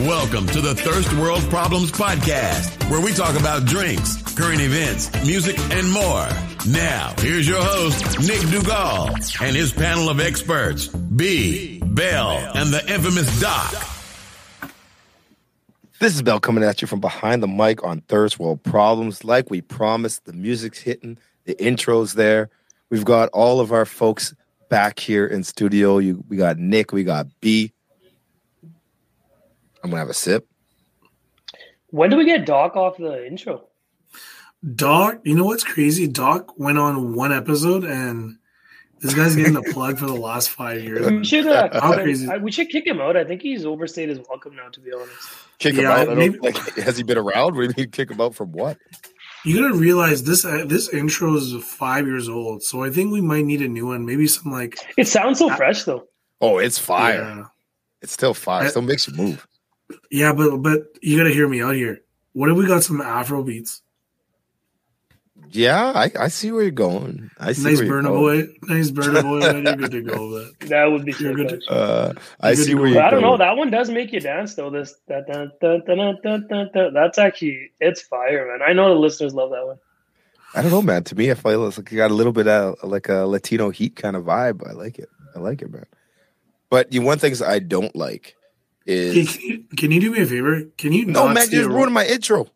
Welcome to the Thirst World Problems Podcast, where we talk about drinks, current events, music, and more. Now, here's your host, Nick Dugal, and his panel of experts, B, Bell, and the infamous Doc. This is Bell coming at you from behind the mic on Thirst World Problems. Like we promised, the music's hitting, the intro's there. We've got all of our folks back here in studio. You, we got Nick, we got B. I'm gonna have a sip. When do we get Doc off the intro? Doc, you know what's crazy? Doc went on one episode and this guy's getting a plug for the last five years. We should uh, How cut him- crays- I- we should kick him out. I think he's overstayed his welcome now. To be honest, Kick him Yeah, out. Maybe- like, has he been around? What do you mean kick him out from what? You gotta realize this uh, this intro is five years old, so I think we might need a new one. Maybe some like it sounds so fresh though. Oh, it's fire. Yeah, It's still fire. I- Still makes you move. Yeah, but but you gotta hear me out here. What if we got some Afro beats? Yeah, I, I see where you're going. I see nice Burna Boy, nice Burna Boy. you're good to go. But that would be you're good. To, uh, I see where you. I don't know. That one does make you dance though. This that, that, that, that's actually it's fire, man. I know the listeners love that one. I don't know, man. To me, I feel like you got a little bit of like a Latino heat kind of vibe. I like it. I like it, man. But you, one things I don't like is can, you, can you do me a favor? Can you no not man. You just ruined my intro.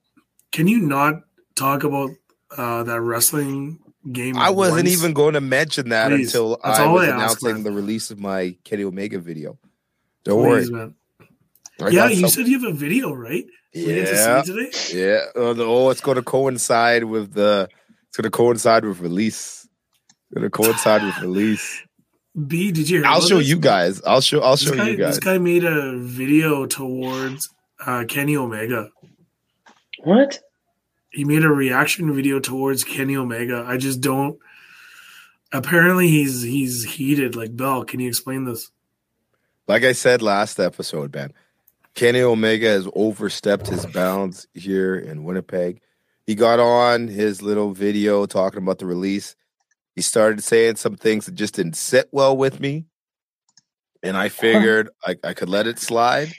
Can you not talk about uh, that wrestling game? I wasn't once? even going to mention that Please. until That's I was I announcing the release of my Kenny Omega video. Don't Please, worry. yeah, you some- said you have a video, right? We get to yeah, yeah. Oh, oh, it's going to coincide with the. It's going to coincide with release. It's going to coincide with release. B, did you? Hear I'll show this? you guys. I'll show. I'll show guy, you guys. This guy made a video towards uh, Kenny Omega. What? He made a reaction video towards Kenny Omega. I just don't. Apparently, he's he's heated. Like Bell, can you explain this? like I said last episode, man, Kenny Omega has overstepped his bounds here in Winnipeg. He got on his little video talking about the release. He started saying some things that just didn't sit well with me. And I uh-huh. figured I, I could let it slide,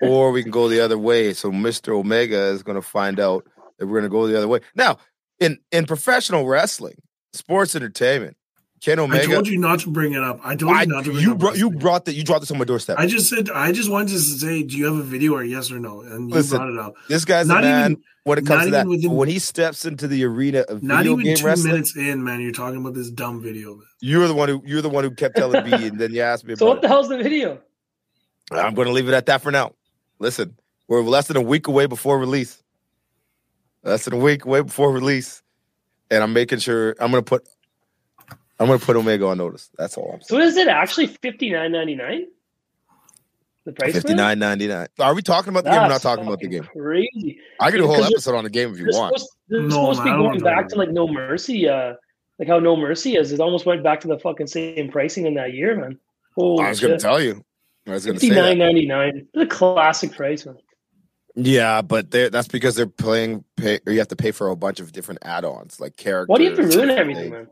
or we can go the other way. So Mr. Omega is going to find out that we're going to go the other way. Now, in in professional wrestling, sports entertainment, Ken I told you not to bring it up. I told I- you not to bring you up brought you brought that you dropped this on my doorstep. I just said I just wanted to say, do you have a video or yes or no? And you Listen, brought it up. This guy's Not a man even- when it comes to that. within- when he steps into the arena of Not video even game two wrestling, minutes in, man. You're talking about this dumb video. You're the one who you're the one who kept telling me, and then you asked me about So what the hell's the video? I'm going to leave it at that for now. Listen, we're less than a week away before release. Less than a week away before release, and I'm making sure I'm going to put I'm going to put Omega on notice. That's all I'm saying. So is it actually fifty nine ninety nine? The price for it? Fifty nine ninety nine. Are we talking about the game? We're not talking about the game. Crazy. I can do a whole episode on the game if you want. supposed, they're No, supposed to man, I be going back to like No Mercy, uh, like how No Mercy is. It almost went back to the fucking same pricing in that year, man. Holy I was going to tell you. I was going to say Fifty that. nine ninety nine. It's classic price, man. Yeah, but that's because they're playing. Pay, or you have to pay for a bunch of different add-ons, like characters. Why do you have to ruin everything, man?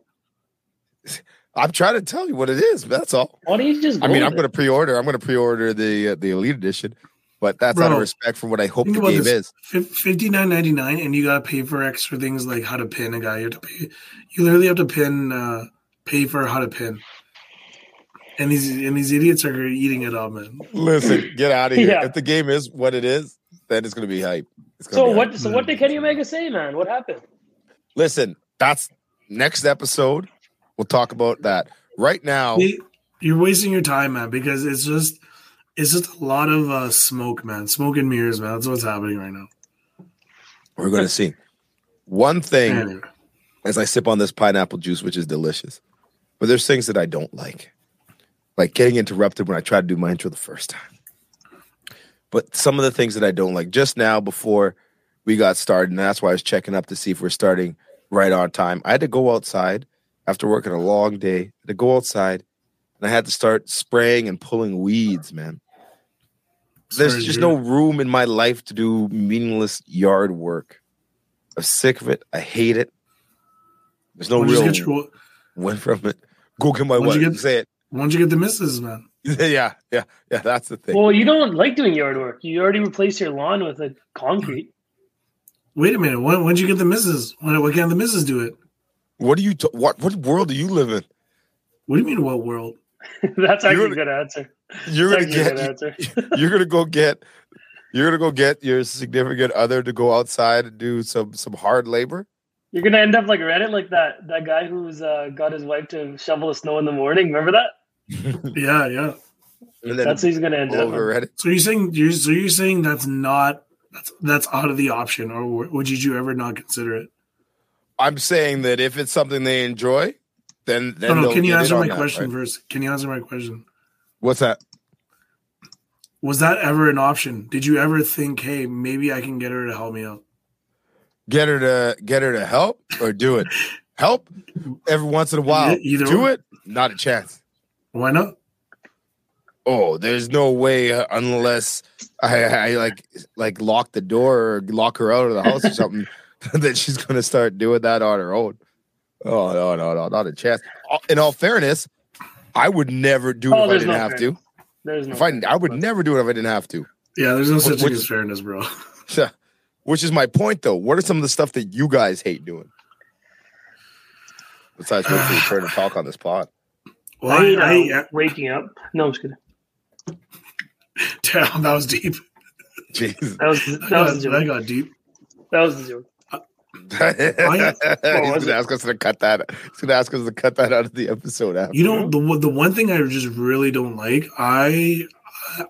I'm trying to tell you what it is. That's all. Why don't you just? I mean, I'm going to pre-order. I'm going to pre-order the uh, the Elite Edition, but that's out of respect for what I hope the game this: is. fifty nine ninety nine, and you got to pay for extra things like how to pin a guy. You have to pay. You literally have to pin, uh, pay for how to pin. And these and these idiots are eating it up, man. Listen, get out of here. Yeah. If the game is what it is, then it's going to be hype. It's gonna So be what? hype. So what did Kenny Omega say, man? What happened? Listen, that's next episode. We'll talk about that. Right now, You're wasting your time, man, because it's just it's just a lot of uh, smoke, man. Smoke and mirrors, man. That's what's happening right now. we're going to see one thing. Anyway. as I sip on this pineapple juice, which is delicious. But there's things that I don't like, like getting interrupted when I try to do my intro the first time. But some of the things that I don't like, just now before we got started, and that's why I was checking up to see if we're starting right on time. I had to go outside after working a long day. To go outside, and I had to start spraying and pulling weeds, man. There's Sorry to just no room in my life to do meaningless yard work. I'm sick of it. I hate it. There's no Why don't you real just get your win from it. Go get my When'd wife. you get- Say it. why don't you get the misses, man? yeah, yeah, yeah. That's the thing. Well, you don't like doing yard work. You already replaced your lawn with a concrete. Wait a minute. When when'd you get the misses? When when can the misses do it? What do you? T- what what world do you live in? What do you mean? What world? That's actually You're- a good answer. You're That's gonna actually a good get. answer. You're gonna go get. You're gonna go get your significant other to go outside and do some some hard labor. You're gonna end up like Reddit, like that that guy who's uh, got his wife to shovel the snow in the morning. Remember that? Yeah, yeah. That's he's gonna end up. over. Reddit. So you're saying you're so you're saying that's not that's that's out of the option, or would you ever not consider it? I'm saying that if it's something they enjoy, then then No, no. Can you answer my that, question right? first? Can you answer my question? What's that? Was that ever an option? Did you ever think, hey, maybe I can get her to help me out? Get her to get her to help or do it. help every once in a while. Either do or. it. Not a chance. Why not? Oh, there's no way uh, unless I, I like like lock the door or lock her out of the house or something that she's gonna start doing that on her own. Oh no no no not a chance. Uh, In all fairness, I would never do it Oh, if I didn't no have fairness. to. There's no. If I I would never do it if I didn't have to. Yeah, there's no such Which- thing as fairness, bro. Which is my point though. What are some of the stuff that you guys hate doing? Besides wait for your turn to talk on this pod. Well, I hate I, uh, I, waking up. No, I'm just kidding. damn, that was deep. Jesus. That was That that got, was the that joke. got deep. That was the joke. He's was gonna it? ask us to cut that. He's gonna ask us to cut that out of the episode after. You know the one- the one thing I just really don't like. I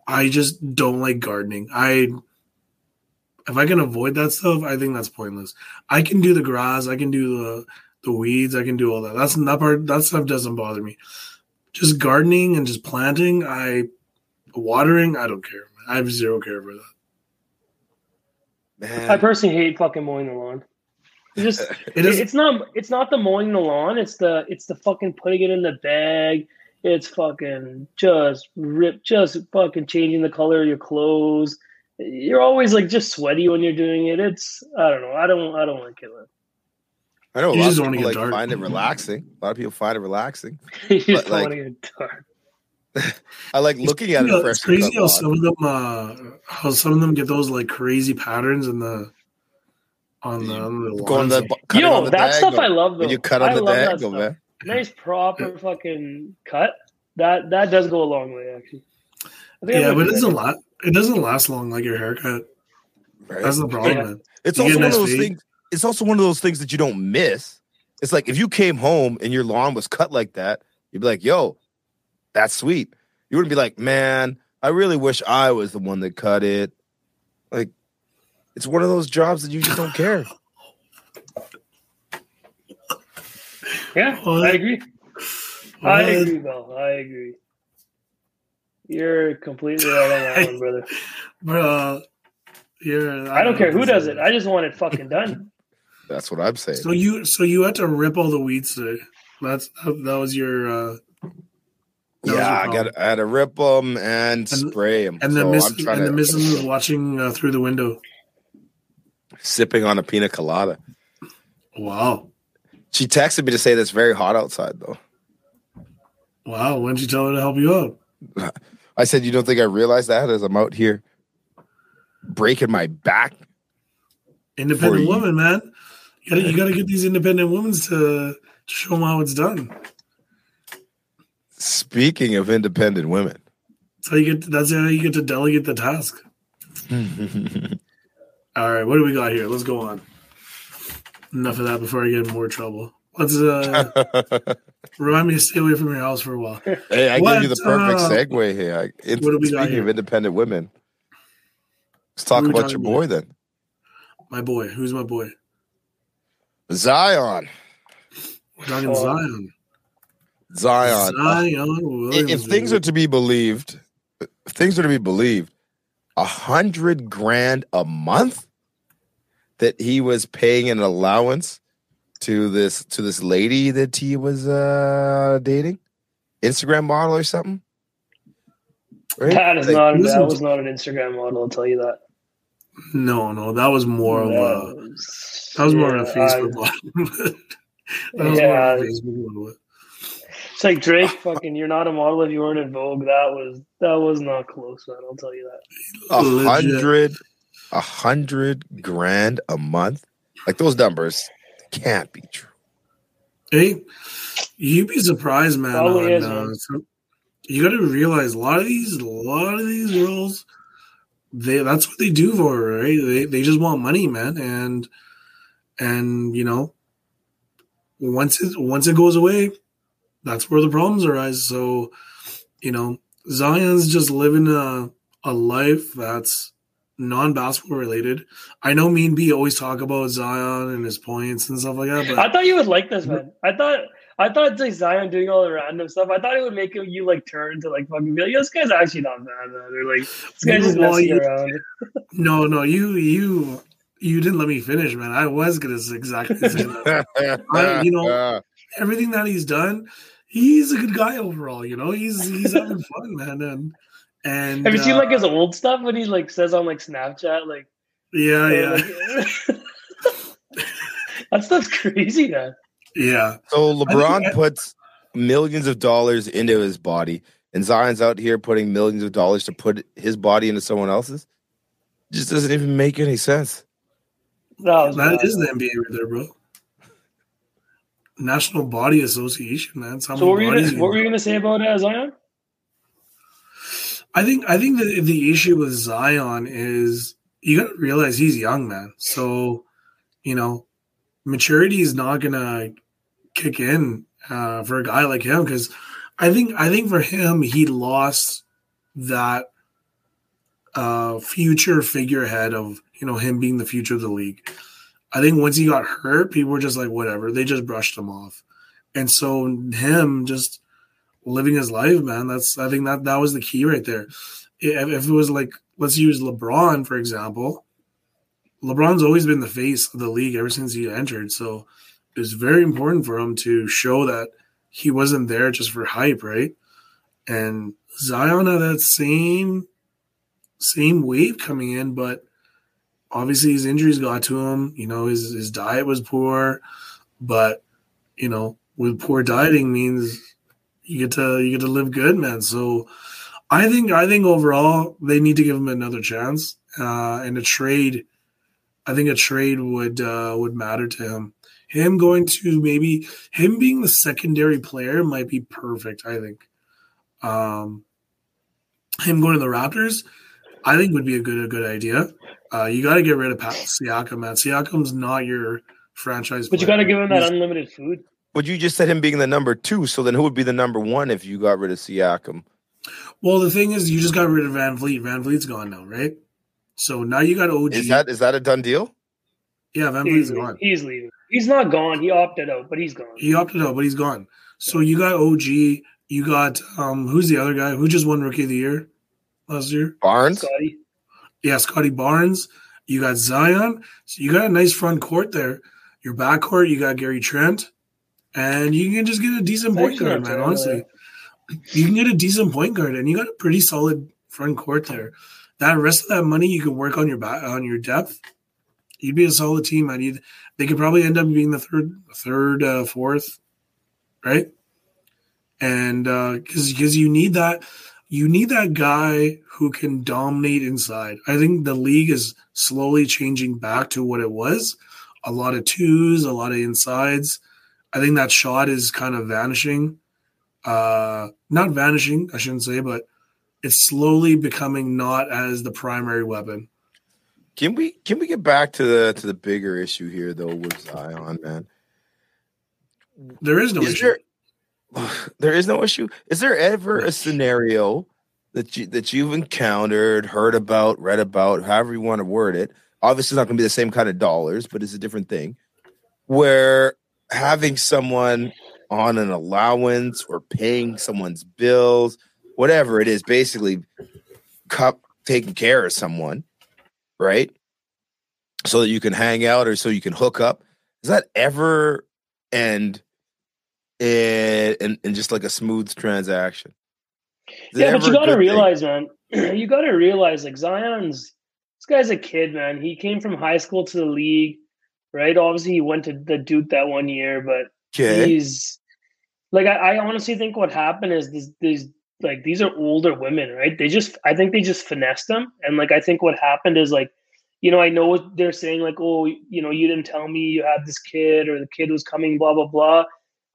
I just don't like gardening. I if I can avoid that stuff, I think that's pointless. I can do the grass. I can do the the weeds. I can do all that. That's that part. That stuff doesn't bother me. Just gardening and just planting. I watering. I don't care. I have zero care for that. Man, I personally hate fucking mowing the lawn. It's just It is. it's not it's not the mowing the lawn. It's the it's the fucking putting it in the bag. It's fucking just rip, just fucking changing the color of your clothes. You're always like just sweaty when you're doing it. It's I don't know. I don't I don't like it. man. I know a You lot just of people like dark. find it relaxing. A lot of people find it relaxing. you just But, don't like, want to get dark. I like looking at You know, it it's crazy how some of them uh how some of them get those like crazy patterns in the on the, on the Going the cutting on Yo, the that stuff I love though. when you cut on I the love that diagonal, stuff. man. Nice proper fucking cut. That that does go a long way actually. I think I yeah, but do it that. doesn't last. It doesn't last long like your haircut. Right? That's the problem, Yeah. It's You also get one a of those fade. things. It's also one of those things that you don't miss. It's like if you came home and your lawn was cut like that, you'd be like, "Yo, that's sweet." You wouldn't be like, "Man, I really wish I was the one that cut it." Like, it's one of those jobs that you just don't care. Yeah, What? I agree. I agree, Bill. I agree. You're completely right on that one, brother. Bro, you're, I don't care who does it. I just want it fucking done. That's what I'm saying. So you so you had to rip all the weeds today. That's that, that was your uh that was your yeah, I got I had to rip them and, And- spray them. and the so miss I'm trying and the to missus was watching uh, through the window. Sipping on a pina colada. Wow. She texted me to say that it's very hot outside, though. Wow. When did you tell her to help you out? I said, "You don't think I realize that as I'm out here breaking my back?" Independent you. woman, man. You gotta you gotta get these independent women to show them how it's done. Speaking of independent women, so you get that's how you get to delegate the task. All right, what do we got here? Let's go on. Enough of that before I get in more trouble. Let's uh remind me to stay away from your house for a while. hey, I What, gave you the perfect uh, segue here. I, it, what do we got speaking here? of independent women, let's talk about your talking boy then, My boy. Who's my boy? Zion. We're talking Oh. Zion. Zion. Zion if, Williams. if things baby. are to be believed, if things are to be believed, a hundred grand a month that he was paying an allowance to this to this lady that he was uh dating, Instagram model or something. Right? That is Like, not that was not an Instagram model. I'll tell you that. no, no, that was more of a was, that was more of a yeah, Facebook model. that was more Yeah. of a Facebook model. It's like Drake, fucking, you're not a model if you weren't in Vogue. That was that was not close, man. I'll tell you that. A hundred, a hundred grand a month. Like those numbers can't be true. Hey, you'd be surprised, man. On, is, uh, man. you got to realize a lot of these, a lot of these girls, they that's what they do for, her, right? They they just want money, man, and and you know, once it once it goes away, that's where the problems arise. So, you know, Zion's just living a a life that's non basketball related. I know me and B always talk about Zion and his points and stuff like that, but I thought you would like this, mhm. man. I thought I thought it's like Zion doing all the random stuff. I thought it would make you like turn to like fucking be like, "Yo, this guy's actually not bad, man. Or like this guy's just Well, messing you- around. No, no, you you you didn't let me finish, man. I was gonna say exactly say that. I- you know, Everything that he's done, he's a good guy overall. You know, he's he's having fun, man. And and Have you seen uh, like his old stuff when he like says on like Snapchat, like yeah, uh, yeah, like- that stuff's crazy, man. yeah. So LeBron I- puts millions of dollars into his body, and Zion's out here putting millions of dollars to put his body into someone else's. Just doesn't even make any sense. That was That bad, is the. NBA right there, bro. National Body Association, man. So what were you gonna, what were you gonna say about uh, Zion? I think I think the the issue with Zion is you got to realize he's young, man. So you know, maturity is not gonna kick in uh, for a guy like him because I think I think for him he lost that uh, future figurehead of you know him being the future of the league. I think once he got hurt, people were just like whatever. They just brushed him off, and so him just living his life, man. That's I think that that was the key right there. If, if it was like let's use LeBron for example, LeBron's always been the face of the league ever since he entered. So it was very important for him to show that he wasn't there just for hype, right? And Zion had that same same wave coming in, but obviously his injuries got to him. You know, his his diet was poor, but you know, with poor dieting means you get to you get to live good, man. So I think I think overall they need to give him another chance. Uh, and a trade, I think a trade would uh, would matter to him. Him going to maybe him being the secondary player might be perfect. I think. Um, him going to the Raptors, I think would be a good a good idea. Uh, you got to get rid of Pat Siakam, man. Siakam's not your franchise. But you got to give him that He's- unlimited food. But you just said him being the number two, so then who would be the number one if you got rid of Siakam? Well, the thing is, you just got rid of VanVleet. Van Vliet's gone now, right? So now you got OG. Is that is that a done deal? yeah, Van He's, Vliet's gone. he's leaving. He's not gone. He opted out, but he's gone. He opted out, but he's gone. So you got OG. You got um, who's the other guy who just won Rookie of the Year last year? Barnes? Scottie. Yeah, Scottie Barnes. You got Zion. So you got a nice front court there. Your back court, you got Gary Trent, and you can just get a decent point guard, man. terrible, Honestly, you can get a decent point guard, and you got a pretty solid front court there. That rest of that money, you can work on your back on your depth. You'd be a solid team, man. You'd, they could probably end up being the third, third, uh, fourth, right? And because because you need that, you need that guy who can dominate inside. I think the league is slowly changing back to what it was. A lot of twos, a lot of insides. I think that shot is kind of vanishing. Uh, not vanishing, I shouldn't say, but it's slowly becoming not as the primary weapon. Can we can we get back to the to the bigger issue here though with Zion, man? There is no Is issue. there there is no issue? Is there ever a scenario that you that you've encountered, heard about, read about, however you want to word it? Obviously, it's not going to be the same kind of dollars, but it's a different thing. Where having someone on an allowance or paying someone's bills, whatever it is, basically cup taking care of someone, right? So that you can hang out or so you can hook up. Does that ever end in, in, in just like a smooth transaction? Is Yeah, but you got to good thing? realize, man. you got to realize, like Zion's this guy's a kid, man. He came from high school to the league, right? Obviously, he went to the Duke that one year, but Okay. he's like I, I honestly think what happened is these these like these are older women, right? They just I think they just finessed them, and like I think what happened is like, you know, I know what they're saying, like, oh, you know, you didn't tell me you had this kid or the kid was coming, blah blah blah.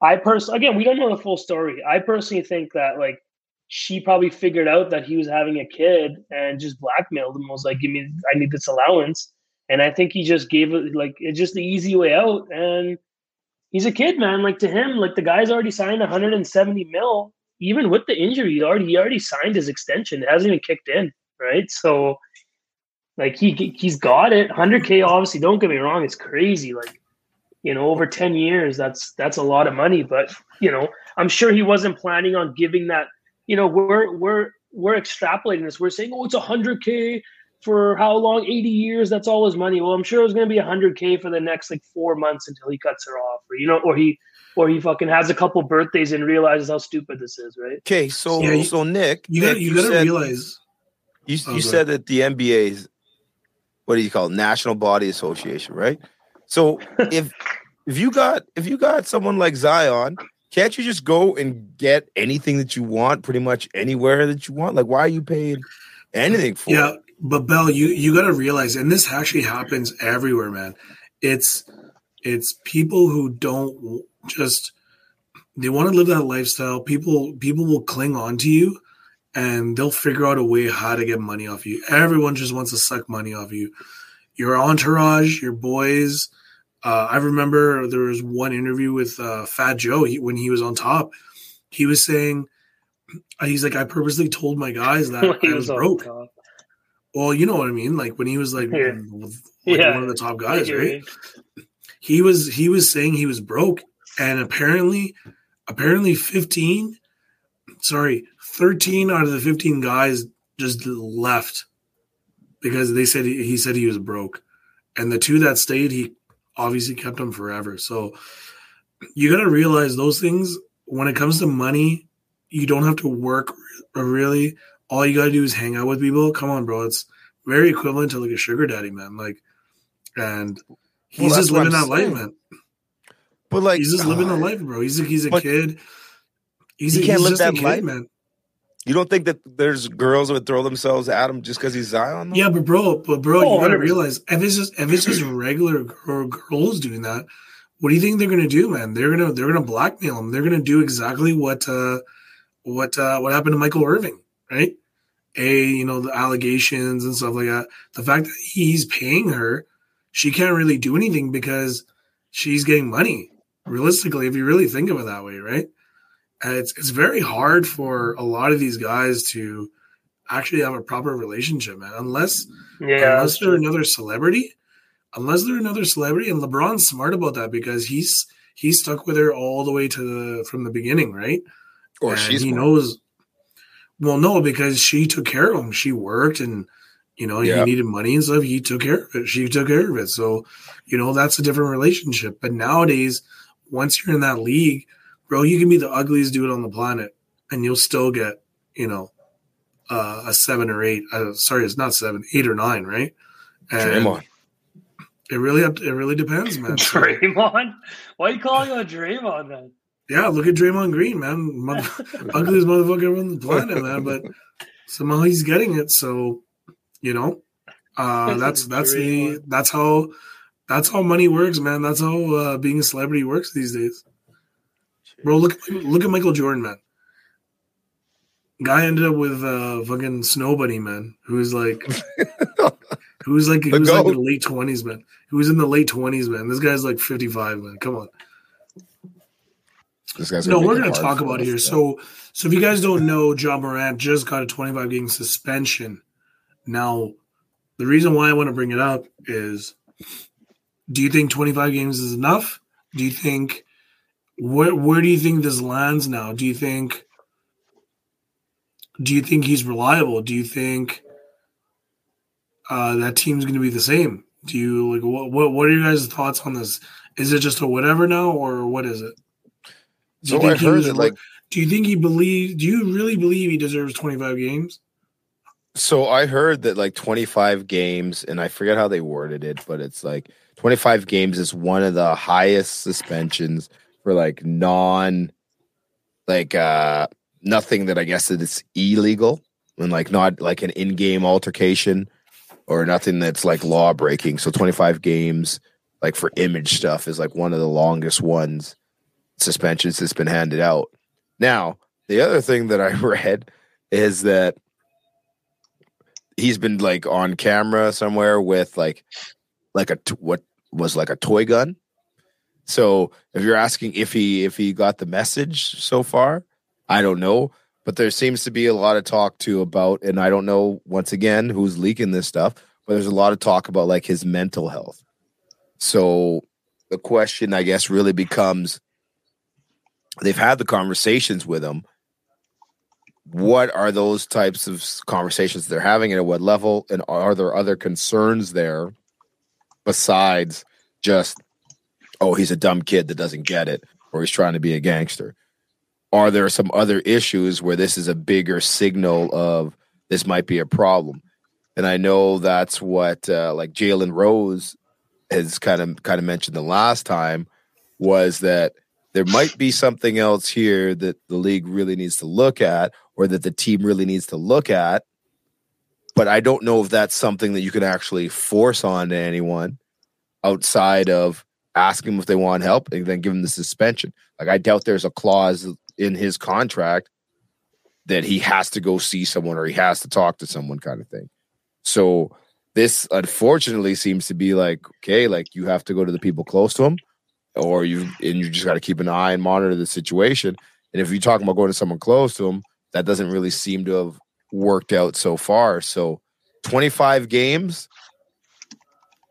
I personally, again, we don't know the full story. I personally think that like she probably figured out that he was having a kid and just blackmailed him. Was like, give me, I need this allowance, and I think he just gave it like it's just the easy way out. And he's a kid, man. Like to him, like the guy's already signed 170 mil even with the injury, he already he already signed his extension. It hasn't even kicked in, right? So like he he's got it. 100k obviously, don't get me wrong, it's crazy. Like, you know, over 10 years, that's that's a lot of money, but you know, I'm sure he wasn't planning on giving that, you know, we're we're we're extrapolating this. We're saying, "Oh, it's 100k for how long? 80 years, that's all his money." Well, I'm sure it was going to be 100k for the next like 4 months until he cuts her off or you know, or he or he fucking has a couple birthdays and realizes how stupid this is, right? Okay, so yeah, so Nick, you got you, got to realize you oh, you said that the NBA's what do you call it? National Body Association, right? So if if you got if you got someone like Zion, can't you just go and get anything that you want, pretty much anywhere that you want? Like, why are you paying anything for? Yeah, but Bell, you you got to realize, and this actually happens everywhere, man. It's it's people who don't just they want to live that lifestyle. People people will cling on to you and they'll figure out a way how to get money off you. Everyone just wants to suck money off you. Your entourage, your boys. Uh, I remember there was one interview with uh, Fat Joe he, when he was on top. He was saying, he's like, I purposely told my guys that I was, was broke. Well, you know what I mean. Like when he was like, yeah. like yeah. one of the top guys, right? He was he was saying he was broke, and apparently, apparently, fifteen, sorry, thirteen out of the fifteen guys just left because they said he, he said he was broke, and the two that stayed, he obviously kept them forever. So you got to realize those things when it comes to money, you don't have to work really. All you got to do is hang out with people. Come on, bro. It's very equivalent to like a sugar daddy, man. Like, and he's well, just living that life, man. But like he's just living uh, the life, bro. He's a he's a kid. He's he a, can't he's live that kid, life, man. You don't think that there's girls that would throw themselves at him just because he's Zion? Though? Yeah, but bro, but bro, oh, you gotta realize if it's just if it's just regular girl, girls doing that, what do you think they're gonna do, man? They're gonna they're gonna blackmail him. They're gonna do exactly what uh what uh what happened to Michael Irvin, right? A, you know, the allegations and stuff like that. The fact that he's paying her, she can't really do anything because she's getting money realistically, if you really think of it that way, right? And it's it's very hard for a lot of these guys to actually have a proper relationship, man. Unless yeah, unless they're another celebrity, unless they're another celebrity, and LeBron's smart about that because he's he's stuck with her all the way to the from the beginning, right? Or and she's he smart. knows. Well, no, because she took care of him. She worked and you know, yeah. he needed money and stuff. He took care of it. She took care of it. So, you know, that's a different relationship. But nowadays, once you're in that league, bro, you can be the ugliest dude on the planet and you'll still get, you know, uh, a seven or eight. Uh, sorry, it's not seven, eight or nine, right? And Draymond. It really up. It really depends, man. Draymond. Why are you calling him a Draymond then? Yeah, look at Draymond Green, man. Mother- ugliest motherfucker on the planet, man. But somehow he's getting it. So, you know, uh, that's that's the that's how that's how money works, man. That's how uh, being a celebrity works these days. Bro, look look at Michael Jordan, man. Guy ended up with uh fucking snow bunny, man, who's like who's like who's like in the late twenties, man. Who's in the late twenties, man. This guy's like fifty five, man. Come on. This guy's no, we're gonna talk about here. So so if you guys don't know, Ja Morant just got a twenty five game suspension. Now, the reason why I want to bring it up is do you think 25 games is enough? Do you think where where do you think this lands now? Do you think do you think he's reliable? Do you think uh, that team's going to be the same? Do you like what, what what are your guys' thoughts on this? Is it just a whatever now, or what is it? Do you so I heard that like. Do you think he believe? Do you really believe he deserves twenty five games? So I heard that like twenty five games, and I forget how they worded it, but it's like 25 games is one of the highest suspensions for like non like uh nothing that I guess that it's illegal and like not like an in-game altercation or nothing that's like law breaking. So 25 games like for image stuff is like one of the longest ones suspensions that's been handed out. Now, the other thing that I read is that he's been like on camera somewhere with like like a what was like a toy gun. So if you're asking if he if he got the message so far, I don't know. But there seems to be a lot of talk too about, and I don't know once again who's leaking this stuff, but there's a lot of talk about like his mental health. So the question, I guess, really becomes they've had the conversations with him. What are those types of conversations they're having and at what level? And are there other concerns there besides just, oh, he's a dumb kid that doesn't get it or he's trying to be a gangster? Are there some other issues where this is a bigger signal of this might be a problem? And I know that's what uh, like Jalen Rose has kind of kind of mentioned the last time was that there might be something else here that the league really needs to look at or that the team really needs to look at but i don't know if that's something that you can actually force on to anyone outside of asking them if they want help and then give them the suspension. Like i doubt there's a clause in his contract that he has to go see someone or he has to talk to someone kind of thing. So this unfortunately seems to be like okay like you have to go to the people close to him or you and you just got to keep an eye and monitor the situation. And if you're talking about going to someone close to him that doesn't really seem to have worked out so far. So 25 games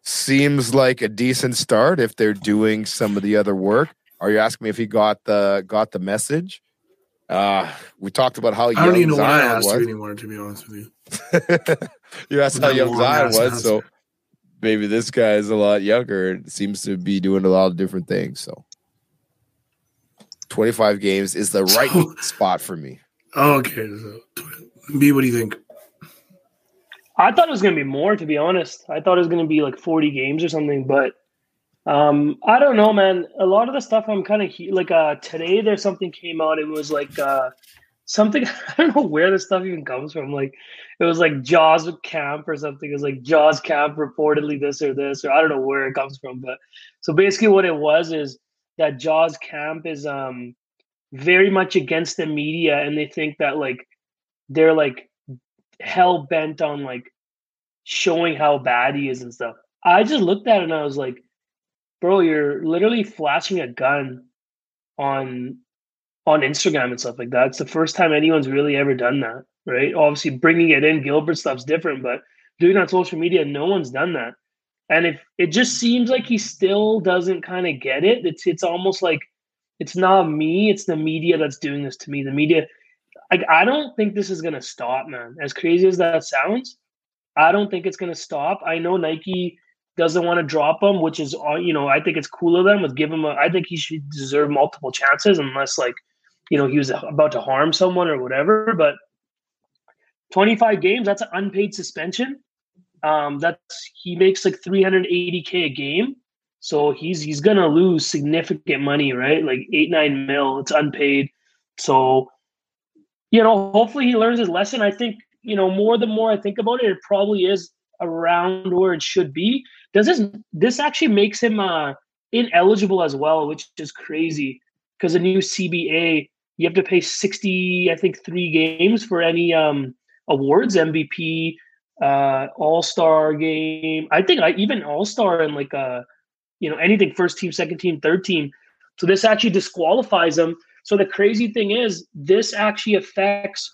seems like a decent start if they're doing some of the other work are you asking me if he got the got the message uh, we talked about how I don't even know why I asked was. you anymore. To be honest with you, you asked how young Zion was. So maybe this guy is a lot younger and seems to be doing a lot of different things. So, twenty-five games is the right so, spot for me. Okay, so B, what do you think? I thought it was going to be more. To be honest, I thought it was going to be like forty games or something, but um, I don't know, man. A lot of the stuff I'm kind of he- like uh today there's something came out. It was like uh something I don't know where this stuff even comes from. Like it was like Ja's camp or something. It was like Ja's camp reportedly this or this or I don't know where it comes from. But so basically what it was is that Ja's camp is um very much against the media and they think that like they're like hell bent on like showing how bad he is and stuff. I just looked at it and I was like bro, you're literally flashing a gun on on Instagram and stuff like that. It's the first time anyone's really ever done that, right? Obviously, bringing it in Gilbert stuff's different, but doing it on social media, no one's done that. And if it just seems like he still doesn't kind of get it, it's it's almost like it's not me, it's the media that's doing this to me. The media, like I don't think this is gonna stop, man. As crazy as that sounds, I don't think it's gonna stop. I know Nike doesn't want to drop him, which is uh, you know I think it's cool of them. With give him, a, I think he should deserve multiple chances unless like you know he was about to harm someone or whatever. But 25 games, that's an unpaid suspension. Um, that's he makes like 380k a game, so he's he's gonna lose significant money, right? Like eight nine mil. It's unpaid, so you know hopefully he learns his lesson. I think you know more the more I think about it, it probably is around where it should be. Does this this actually makes him uh, ineligible as well, which is crazy because the new CBA you have to pay sixty, I think, three games for any um, awards, MVP, uh, All Star game. I think I even All Star and like uh, you know anything first team, second team, third team. So this actually disqualifies him. So the crazy thing is, this actually affects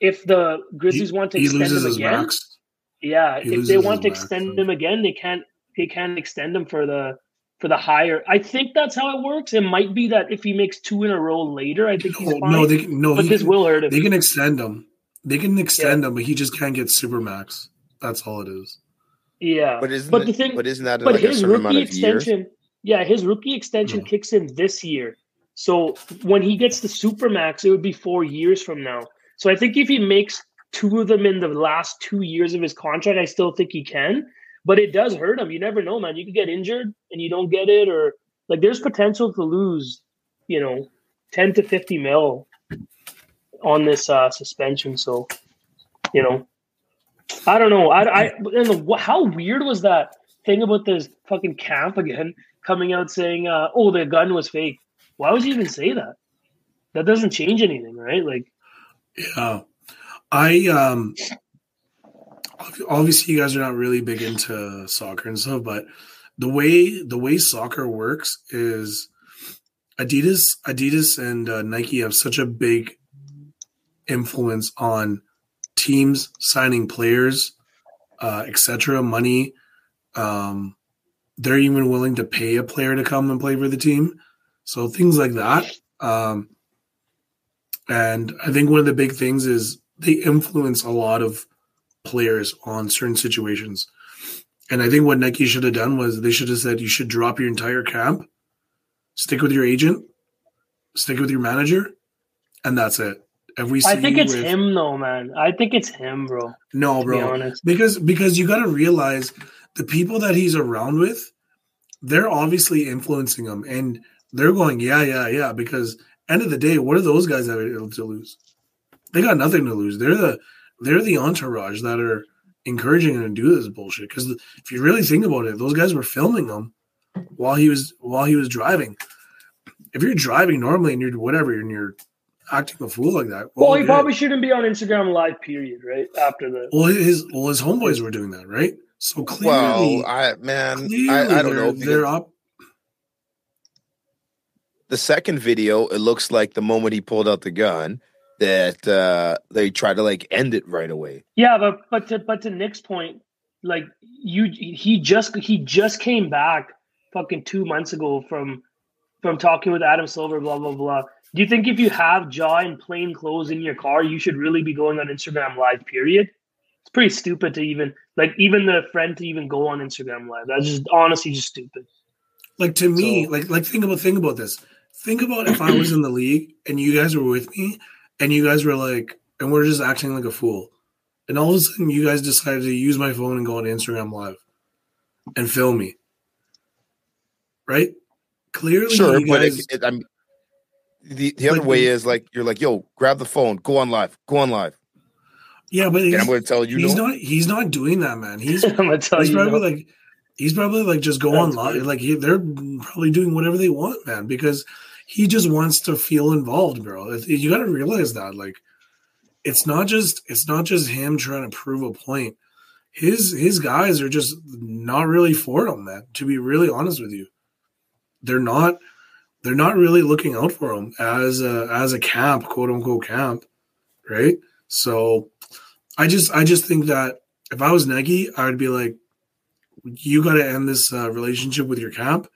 if the Grizzlies he, want to extend him again. Max. Yeah, he if they want to extend him again, they can't. They can't extend him for the for the higher. I think that's how it works. It might be that if he makes two in a row later, I think he's oh, fine. No, they no, but this can, will hurt him. They can extend him. They can extend yeah. him, but he just can't get super max. That's all it is. Yeah, but isn't but the thing, but isn't that but like his rookie extension? Yeah, his rookie extension no. kicks in this year. So when he gets the supermax, it would be four years from now. So I think if he makes two of them in the last two years of his contract, I still think he can. But it does hurt him. You never know, man. You could get injured and you don't get it, or like there's potential to lose, you know, 10 to 50 mil on this uh, suspension. So, you know, I don't know. I, I and the, how weird was that thing about this fucking camp again coming out saying, uh, "Oh, the gun was fake." Why would you even say that? That doesn't change anything, right? Like, Yeah, I um, obviously you guys are not really big into soccer and stuff, but the way the way soccer works is Adidas, Adidas, and uh, Nike have such a big influence on teams signing players, uh, etc. Money. Um, they're even willing to pay a player to come and play for the team. So things like that. Um, and I think one of the big things is they influence a lot of players on certain situations. And I think what Nike should have done was they should have said you should drop your entire camp, stick with your agent, stick with your manager, and that's it. If we I think it's with- him though, man. I think it's him, bro. No, be bro. honest, Because because you got to realize the people that he's around with, they're obviously influencing him, and they're going, yeah, yeah, yeah. Because end of the day, what are those guys that are to lose? They got nothing to lose. They're the they're the entourage that are encouraging him to do this bullshit. Because if you really think about it, those guys were filming him while he was while he was driving. If you're driving normally and you're whatever and you're acting a fool like that, well, he okay. probably shouldn't be on Instagram Live. Period. Right after the well his well his homeboys were doing that, right? So clearly, Well, I man, clearly I, I don't they're, know. They're because up. The second video, it looks like the moment he pulled out the gun that uh they tried to like end it right away. Yeah, but but to but to Nick's point, like you, he just he just came back fucking two months ago from from talking with Adam Silver, blah blah blah. Do you think if you have Jaw in plain clothes in your car, you should really be going on Instagram Live? Period. It's pretty stupid to even like even the friend to even go on Instagram Live. That's just honestly just stupid. Like to me, So- like like think about think about this. Think about if I was in the league and you guys were with me and you guys were like and we're just acting like a fool. And all of a sudden you guys decided to use my phone and go on Instagram live and film me. Right? Clearly Sure, you but guys, it, it, I'm the the other Like, way the- is like you're like, yo, grab the phone, go on live, go on live, yeah, but and he's, I'm going to tell you, he's no. not he's not doing that, man. He's I'm gonna tell he's you. probably no. like he's probably like just go That's online weird. like he, they're probably doing whatever they want man because he just wants to feel involved bro. You got to realize that like it's not just it's not just him trying to prove a point. His his guys are just not really for him man. To be really honest with you they're not they're not really looking out for him as a as a camp quote unquote camp right? So i just i just think that if i was Nike, i would be like you got to end this uh, relationship with your camp,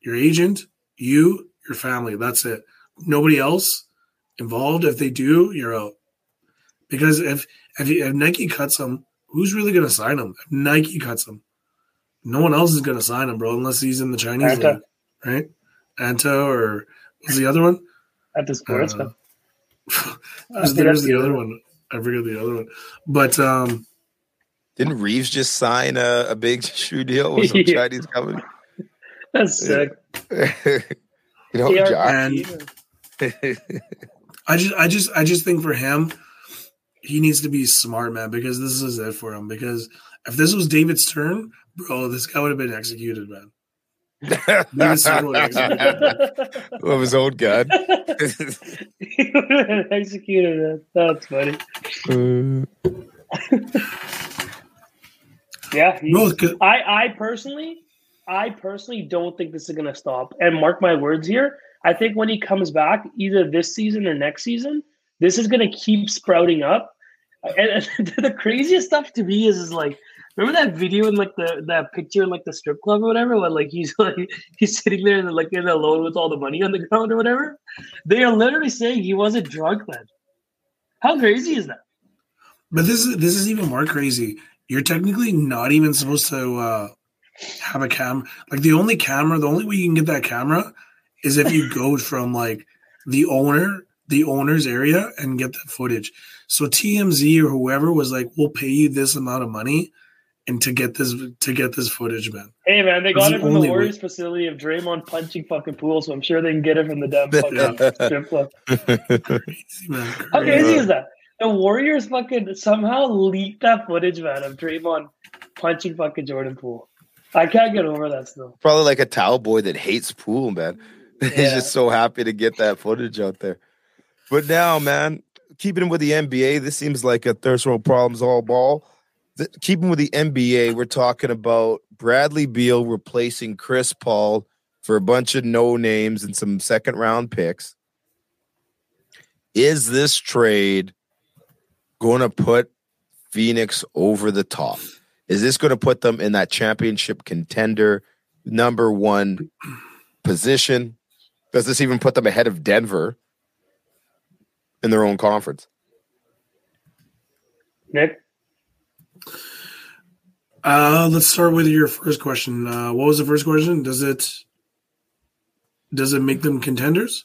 your agent, you, your family. That's it. Nobody else involved. If they do, you're out. Because if if, if Nike cuts him, who's really going to sign him? If Nike cuts him, no one else is going to sign him, bro, unless he's in the Chinese Anta. league, right? Anta or was the other one? at the sports. Uh, man. There's, think there's that's the other one. I forget the other one, but um, Didn't Reaves just sign a, a big shoe deal with some Yeah. Chinese company? That's sick. You know, Josh. And- I just, I just, I just think for him, he needs to be smart, man, because this is it for him. Because if this was David Stern, bro, this guy would have been executed, man. David Stern would have executed. of his own gun. He would have executed it. That's funny. Uh. Yeah, he's- No, 'cause- I, I personally, I personally don't think this is going to stop. And mark my words here. I think when he comes back, either this season or next season, this is going to keep sprouting up. And, and the craziest stuff to me is, is like, remember that video and like the that picture in like the strip club or whatever, when like he's like he's sitting there and like in alone with all the money on the ground or whatever. They are literally saying he wasn't drunk then. How crazy is that? but this is this is even more crazy. You're technically not even supposed to uh, have a cam. Like the only camera, the only way you can get that camera is if you go from like the owner, the owner's area, and get that footage. So TMZ or whoever was like, "We'll pay you this amount of money and to get this to get this footage, man. Hey man, they got the it from the only Warriors way. facility of Draymond punching fucking Poole, so I'm sure they can get it from the damn fucking strip club. Crazy, man. How Crazy. crazy is that? The Warriors fucking somehow leaked that footage, man, of Draymond punching fucking Jordan Poole. I can't get over that still. Probably like a towel boy that hates Poole, man. He's just so happy to get that footage out there. But now, man, keeping with the NBA, this seems like a thirst world problems all ball. Th- keeping with the NBA, we're talking about Bradley Beal replacing Chris Paul for a bunch of no names and some second round picks. Is this trade going to put Phoenix over the top? Is this going to put them in that championship contender number one position? Does this even put them ahead of Denver in their own conference? Nick, Uh, let's start with your first question. Uh, what was the first question? Does it does it make them contenders?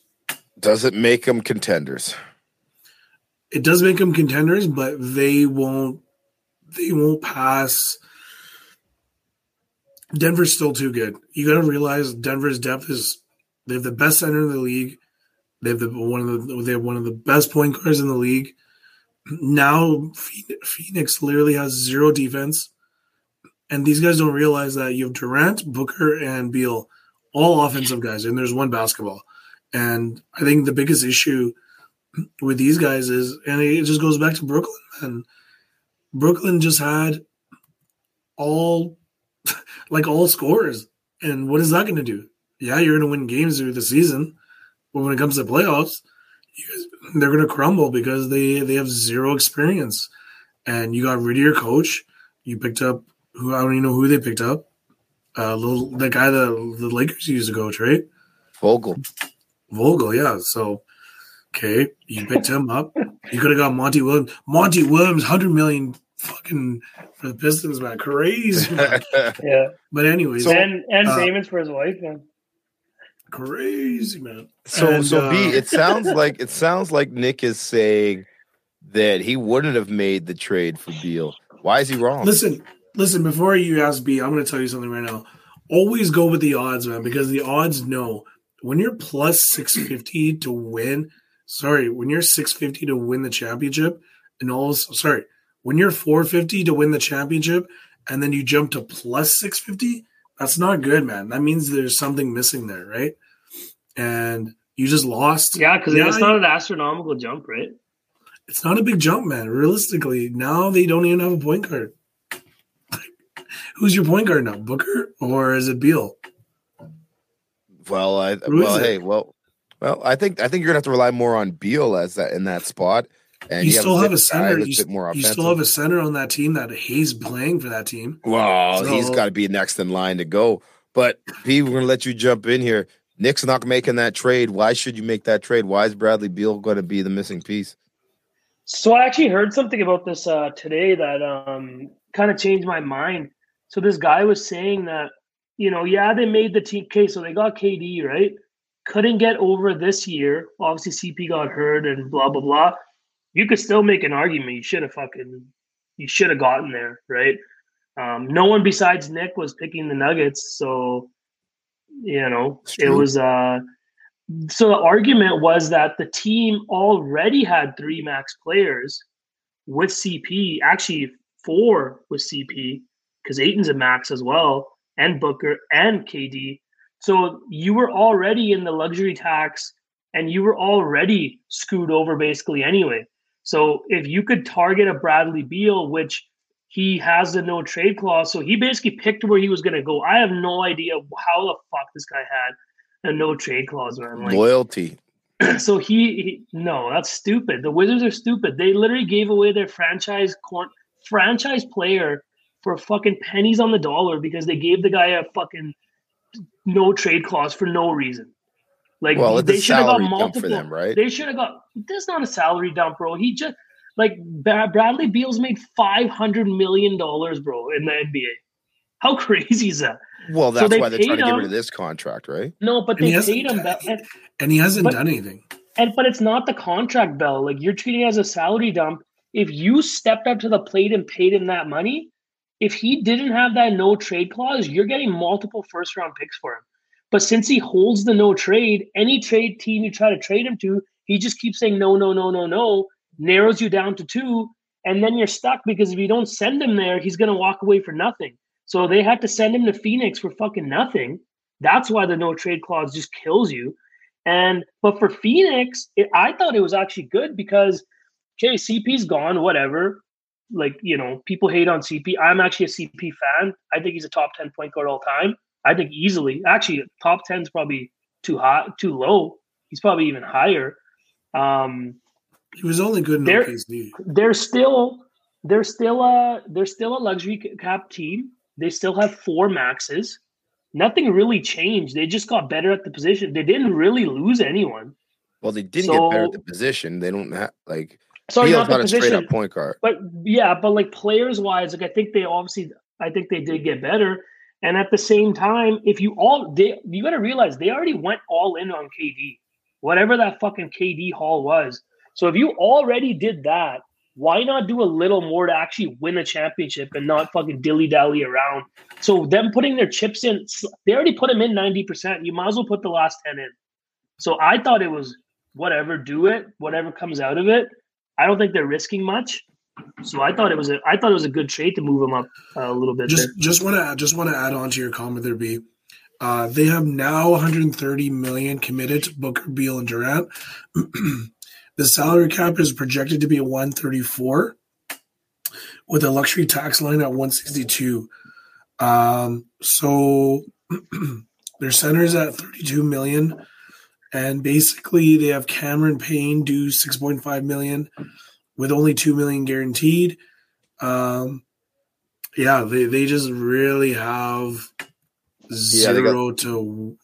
Does it make them contenders? It does make them contenders, but they won't they won't pass. Denver's still too good. You got to realize Denver's depth is they have the best center in the league. They have the one of the they have one of the best point guards in the league. Now Phoenix literally has zero defense, and these guys don't realize that you have Durant, Booker, and Beal, all offensive guys, and there's one basketball. And I think the biggest issue with these guys is, and it just goes back to Brooklyn. And Brooklyn just had all, like all scores. And what is that going to do? Yeah, you're going to win games through the season, but when it comes to playoffs, you, they're going to crumble because they they have zero experience. And you got rid of your coach. You picked up who I don't even know who they picked up. Uh, little the guy that the Lakers used to coach, right? Vogel. Vogel, yeah. So, okay, you picked him up. You could have got Monty Williams. Monty Williams, hundred million, fucking for the Pistons, man, crazy. man. yeah, But anyways, So- and and uh, payments for his wife, man. crazy man. so And, so B, uh, it sounds like it sounds like Nick is saying that he wouldn't have made the trade for Beal. Why is he wrong? Listen, listen. Before you ask B, I'm going to tell you something right now. Always go with the odds, man, because the odds know when you're plus six fifty to win. Sorry, when you're six fifty to win the championship, and all sorry, when you're four fifty to win the championship, and then you jump to plus six fifty, that's not good, man. That means there's something missing there, right? And you just lost. Yeah, because Yeah, it's not an astronomical jump, right? it's not a big jump, man. Realistically, now they don't even have a point guard. Who's your point guard now, Booker or is it Beal? Well, I Who well, is it? hey, well, well, I think I think you're gonna have to rely more on Beal as that in that spot. And you still have a different guy center. You, bit more you still have a center on that team that he's playing for that team. Well, he's got to be next in line to go. But P, we're gonna let you jump in here. Nick's not making that trade. Why should you make that trade? Why is Bradley Beal going to be the missing piece? So I actually heard something about this uh, today that um, kind of changed my mind. So this guy was saying that, you know, yeah, they made the team. Okay, so they got KD right, couldn't get over this year. Obviously, CP got hurt and blah blah blah. You could still make an argument. You should have fucking, you should have gotten there, right? Um, no one besides Nick was picking the Nuggets, so you know it was. uh so the argument was that the team already had three max players with CP, actually four with CP, because Ayton's a max as well, and Booker and KD. So you were already in the luxury tax and you were already screwed over basically anyway. So if you could target a Bradley Beal, which he has the no trade clause, so he basically picked where he was going to go. I have no idea how the fuck this guy had a no trade clause, man. Like, Loyalty. so he, he no, that's stupid. The Wizards are stupid. They literally gave away their franchise corn franchise player for fucking pennies on the dollar because they gave the guy a fucking no trade clause for no reason. Like Well, they should have got salary multiple. for them, right? They should have got. That's not a salary dump, bro. He just like Bradley Beal's made five hundred million dollars, bro, in the NBA. How crazy is that? Well, So that's they why they're trying to get rid of this contract, right? No, but And he they hasn't paid him done that. And, And he hasn't But- done anything. and but it's not the contract bell. Like you're treating it as a salary dump. If you stepped up to the plate and paid him that money, if he didn't have that no trade clause, you're getting multiple first round picks for him. But since he holds the no trade, any trade team you try to trade him to, he just keeps saying no, no, no, no, no, narrows you down to two, and then you're stuck because if you don't send him there, he's going to walk away for nothing. So they had to send him to Phoenix for fucking nothing. That's why the no trade clause just kills you. And but for Phoenix, it, I thought it was actually good because okay, CP's gone, whatever. Like you know, people hate on CP. I'm actually a CP fan. I think he's a top ten point guard all time. I think easily. Actually, top ten is probably too high, too low. He's probably even higher. Um, he was only good in they're, OKC. They're still they're still a they're still a luxury cap team. They still have four maxes. Nothing really changed. They just got better at the position. They didn't really lose anyone. Well, they didn't So- get better at the position. They don't have like Sorry, Beal's not the not a straight position. up point guard. But yeah, but like players wise, like I think they obviously I think they did get better. And at the same time, if you all they you gotta realize they already went all in on KD, whatever that fucking KD haul was. So if you already did that, why not do a little more to actually win a championship and not fucking dilly dally around? So them putting their chips in, they already put them in ninety percent. You might as well put the last ten in. So I thought it was whatever, do it, whatever comes out of it. I don't think they're risking much. So I thought it was a I thought it was a good trade to move them up uh, a little bit. Just there. just want to just want to add on to your comment there, B. Uh, they have now 130 million committed to Booker, Beal, and Durant. the salary cap is projected to be 134, with a luxury tax line at 162. Um, so their center is at 32 million, and basically they have Cameron Payne do 6.5 million, with only two million guaranteed. Um, yeah, they, they just really have Yeah, got- zero to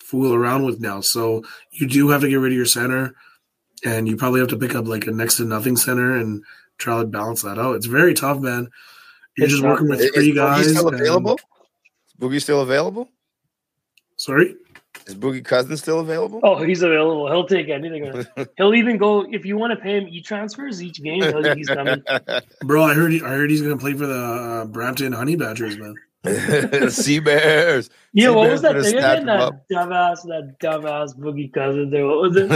fool around with now. So you do have to get rid of your center, and you probably have to pick up like a next to nothing center and try to balance that out. It's very tough, man. You're It's just tough. working with Is, three is Boogie guys. still available? Is Boogie still available? sorry, Is Boogie Cousins still available? Oh, he's available. He'll take anything. He'll even go if you want to pay him e transfers each game. He'll, he's coming. bro. I heard. He, I heard he's gonna play for the uh, Brampton Honey Badgers, man. sea Bears. Yeah, See, what man, was that better thing again? That up. dumbass, that dumbass boogie cousin there. What was it?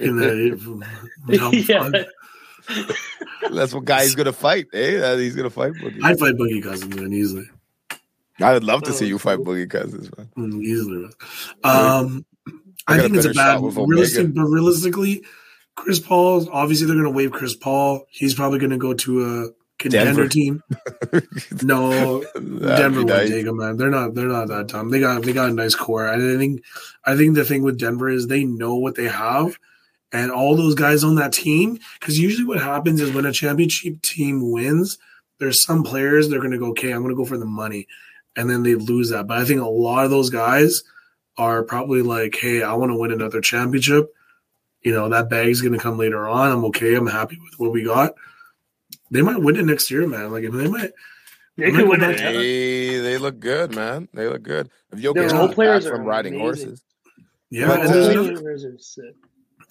In the, dumb yeah. That's what guy he's gonna fight. Eh? He's gonna fight Boogie. I'd fight Boogie Cousins, man, easily. I would love to see you fight Boogie Cousins, man. Mm, easily. man. Um, I got a think it's a bad shot with realistic, but realistically, Chris Paul. Obviously, they're going to waive Chris Paul. He's probably going to go to a contender Denver. team. No, Denver won't nice. take him, man. They're not. They're not that dumb. They got. They got a nice core. I think. I think the thing with Denver is they know what they have, and all those guys on that team. Because usually, what happens is when a championship team wins, there's some players they're going to go, okay, I'm going to go for the money, and then they lose that. But I think a lot of those guys are probably like, hey, I want to win another championship. You know that bag's going to come later on. I'm okay. I'm happy with what we got. They might win it next year, man. Like they might. they could win Michael it. They, they look good, man. They look good. If Jokic Their comes role back players are from riding amazing. horses, Yeah, But, and there's, another, players are sick.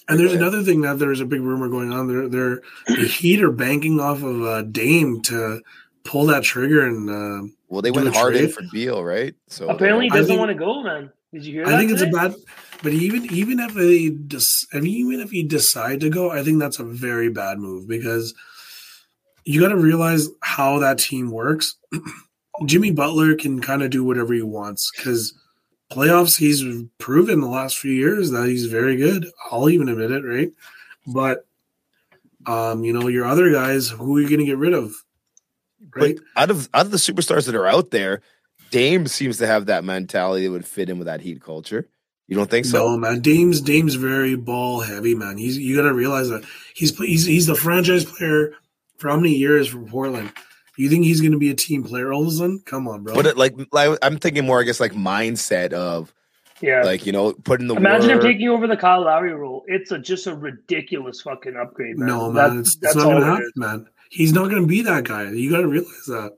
and there's another thing that there's a big rumor going on. They're they're the Heat are banking off of uh, Dame to pull that trigger, and uh, well, they went a hard in for Beal, right? So Apparently, he I doesn't think- want to go, man. Did you hear that? I think it's a bad. But even even if they dis, I mean, even if he decide to go, I think that's a very bad move because you got to realize how that team works. Jimmy Butler can kind of do whatever he wants because playoffs he's proven the last few years that he's very good. I'll even admit it, right? But um, you know, your other guys, who are you going to get rid of? Right? But out of out of the superstars that are out there, Dame seems to have that mentality that would fit in with that Heat culture. You don't think so? No, man. Dame's Dame's very ball heavy, man. He's you got to realize that he's he's he's the franchise player for how many years for Portland? You think he's going to be a team player all of a sudden? Come on, bro. But it, like, like, I'm thinking more, I guess, like mindset of Yeah. like you know putting the Imagine him taking over the Kyle Lowry role. It's a just a ridiculous fucking upgrade, man. no, man, it's, it's that's not all going to happen, man. He's not going to be that guy. You got to realize that.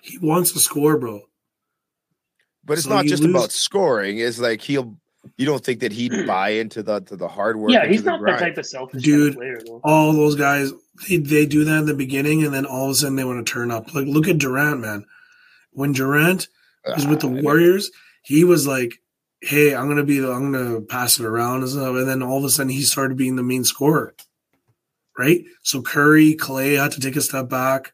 He wants to score, bro. But it's So not just lose- about scoring. It's like he'll you don't think that he'd buy into the to the hard work? Yeah, he's not grind? that type of selfish Dude. kind of player. All those guys they, they do that in the beginning and then all of a sudden they want to turn up like look at durant man when durant was with the Ah, warriors he was like hey i'm gonna be the i'm gonna pass it around and stuff and then all of a sudden he started being the main scorer right so curry clay had to take a step back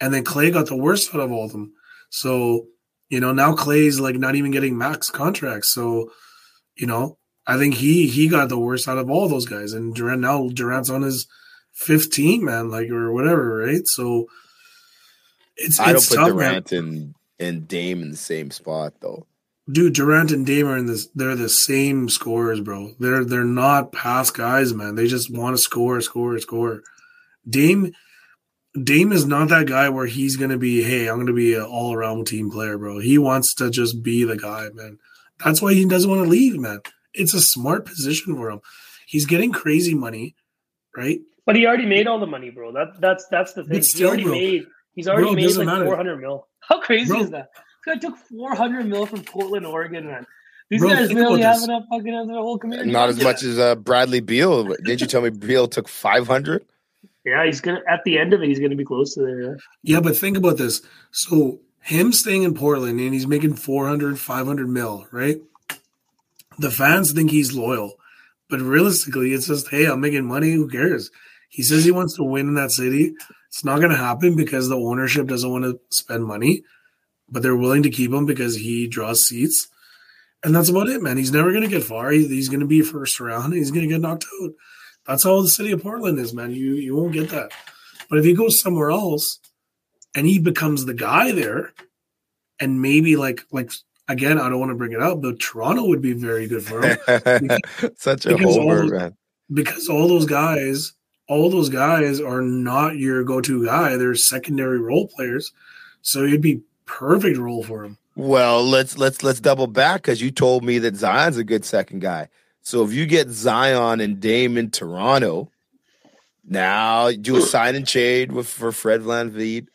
and then clay got the worst out of all of them so you know now clay's like not even getting max contracts so you know I think he he got the worst out of all those guys, and Durant now Durant's on his 15 man, like or whatever, right? So it's I don't it's put tough, man. Durant and and Dame in the same spot though. Dude, Durant and Dame are in this. They're the same scorers, bro. They're they're not pass guys, man. They just want to score, score, score. Dame, Dame is not that guy where he's gonna be. Hey, I'm gonna be an all around team player, bro. He wants to just be the guy, man. That's why he doesn't want to leave, man. It's a smart position for him. He's getting crazy money, right? But he already made all the money, bro. That that's that's the thing. Still, he already bro. made. He's already Bro, made like four hundred mil. How crazy Bro. is that? This guy took four hundred mil from Portland, Oregon, man. These Bro, guys think really have this. enough fucking as a whole community. Not as much as uh, Bradley Beal. Didn't you tell me Beal took five hundred? Yeah, he's gonna at the end of it, he's gonna be close to there. Yeah. Yeah, but think about this. So him staying in Portland and he's making 400, 500 mil, right? The fans think he's loyal, but realistically, it's just, hey, I'm making money. Who cares? He says he wants to win in that city. It's not going to happen because the ownership doesn't want to spend money, but they're willing to keep him because he draws seats. And that's about it, man. He's never going to get far. He- he's going to be first round. He's going to get knocked out. That's how the city of Portland is, man. You you won't get that. But if he goes somewhere else, and he becomes the guy there, and maybe like like again, I don't want to bring it up, but Toronto would be very good for him Such a homer, man. because all those guys, all those guys are not your go-to guy; they're secondary role players. So you'd be perfect role for him. Well, let's let's let's double back because you told me that Zion's a good second guy. So if you get Zion and Dame in Toronto, now you do a sign and trade with for Fred VanVleet,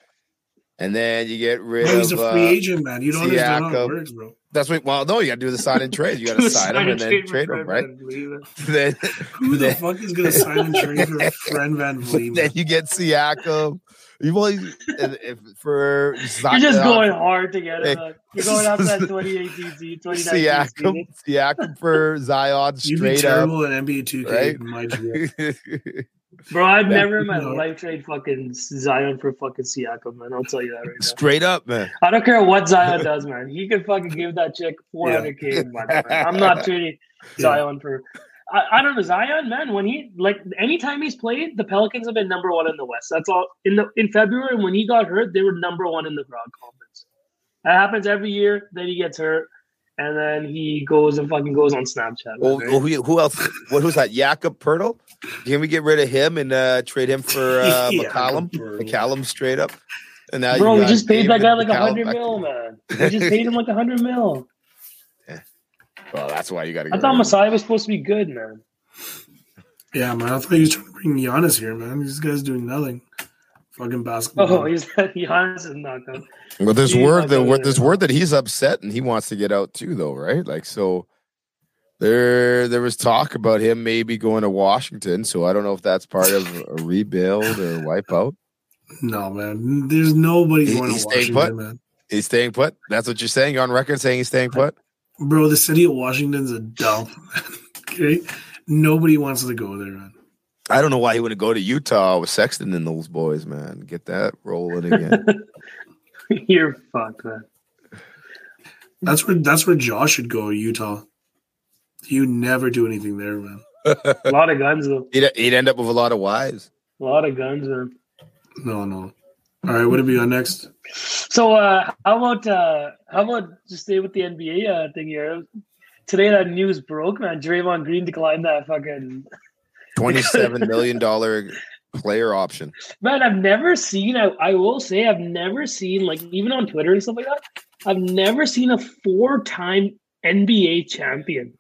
and then you get rid Bro, he's of. a free uh, agent, man. You don't understand how it works, bro. that's what. Well, no, you got to do the sign and trade. You got to sign him and then trade him, right? Then, Who the fuck is gonna sign and trade for Fred VanVleet? then you get Siakam. You only if, if for You're just going hard to get Hey. Eh, You're going after that 2018 season, 2019 Siakam, season. Siakam for Zion You'd be straight up. terrible at NBA 2K right? my GM. Bro, I've Yeah. never in my No. life trade fucking Zion for fucking Siakam, man. I'll tell you that right now. straight up, man. I don't care what Zion does, man. He could fucking give that chick 400k a month. Man. I'm not trading Yeah. Zion for. I, I don't know Zion, man. When he like anytime he's played, the Pelicans have been number one in the West. That's all. In the in February when he got hurt, they were number one in the crowd conference. That happens every year. Then he gets hurt, and then he goes and fucking goes on Snapchat. Right? who, who else? What who's that? Jakob Poeltl? Can we get rid of him and uh, trade him for uh, McCollum? McCollum straight up. And now Bro, you we just paid that guy like a hundred mil, man. We just paid him like a hundred mil. Well, that's why you got to. I thought Masai was supposed to be good, man. Yeah, man. I thought he was trying to bring Giannis here, man. These guys doing nothing. Fucking basketball. Oh, he's Giannis is not good. Well, there's He's word that word, there's word that he's upset and he wants to get out too, though, right? Like so. There, there was talk about him maybe going to Washington. So I don't know if that's part of a rebuild or wipeout. no, man. There's nobody He- going he's to staying Washington, put? man. He's staying put. That's what you're saying. You're on record saying he's staying put. Bro, the city of Washington's a dump. okay, nobody wants to go there, man. I don't know why he wouldn't go to Utah with Sexton and those boys, man. Get that rolling again. You're fucked, man. That's where that's where Josh should go. Utah. You never do anything there, man. A lot of guns, though. he'd, he'd end up with a lot of wives. A lot of guns, man. No, no. All right, what do we got next? So, uh, how about uh, how about just stay with the NBA uh, thing here? Today, that news broke, man. Draymond Green declined that fucking Twenty-seven million dollar player option. man. I've never seen. I, I will say, I've never seen like even on Twitter and stuff like that. I've never seen a four-time NBA champion.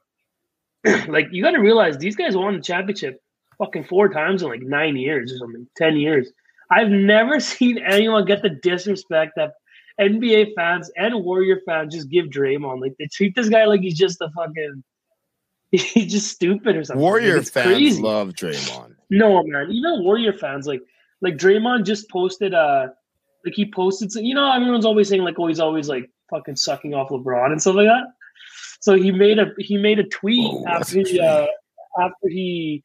like you got to realize these guys won the championship fucking four times in like nine years or something, ten years. I've never seen anyone get the disrespect that NBA fans and Warrior fans just give Draymond. Like they treat this guy like he's just a fucking he's just stupid or something. Warrior it's fans crazy. love Draymond. No, man. Even Warrior fans, like like Draymond just posted uh like he posted you know, everyone's always saying like oh he's always like fucking sucking off LeBron and stuff like that. So he made a he made a tweet Oh, after he uh after he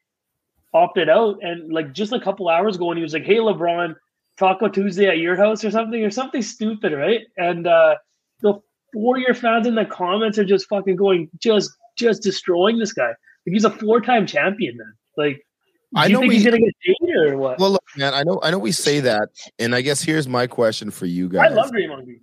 opted out and like just a couple hours ago and he was like, Hey LeBron, Taco Tuesday at your house or something or something stupid, right? And uh the Warrior fans in the comments are just fucking going just just destroying this guy. Like he's a four time champion, man. Like do I know think we- he's gonna get dated or what? Well, look, man, I know, I know we say that, and I guess here's my question for you guys. I love Draymond Green.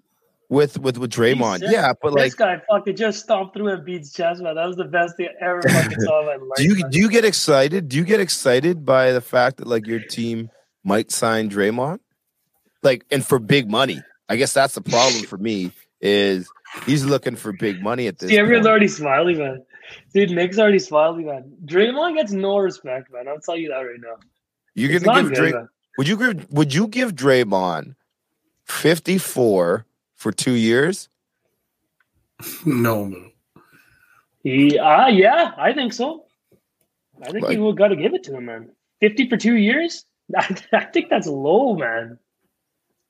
With with with Draymond. Yeah, but like, this guy fucking just stomped through Embiid's chest, man. That was the best thing I ever fucking saw in my life. do you do you get excited? Do you get excited by the fact that like your team might sign Draymond, like, and for big money? I guess that's the problem for me is he's looking for big money at this. See, everyone's point. already smiling, man. Dude, Nick's already smiling, man. Draymond gets no respect, man. I'll tell you that right now. You're It's gonna give good, Dray- Would you give Would you give Draymond fifty four for two years? No, no. He, ah, yeah, I think so. I think Like- you got to give it to him, man. Fifty for two years. I, I think that's low, man.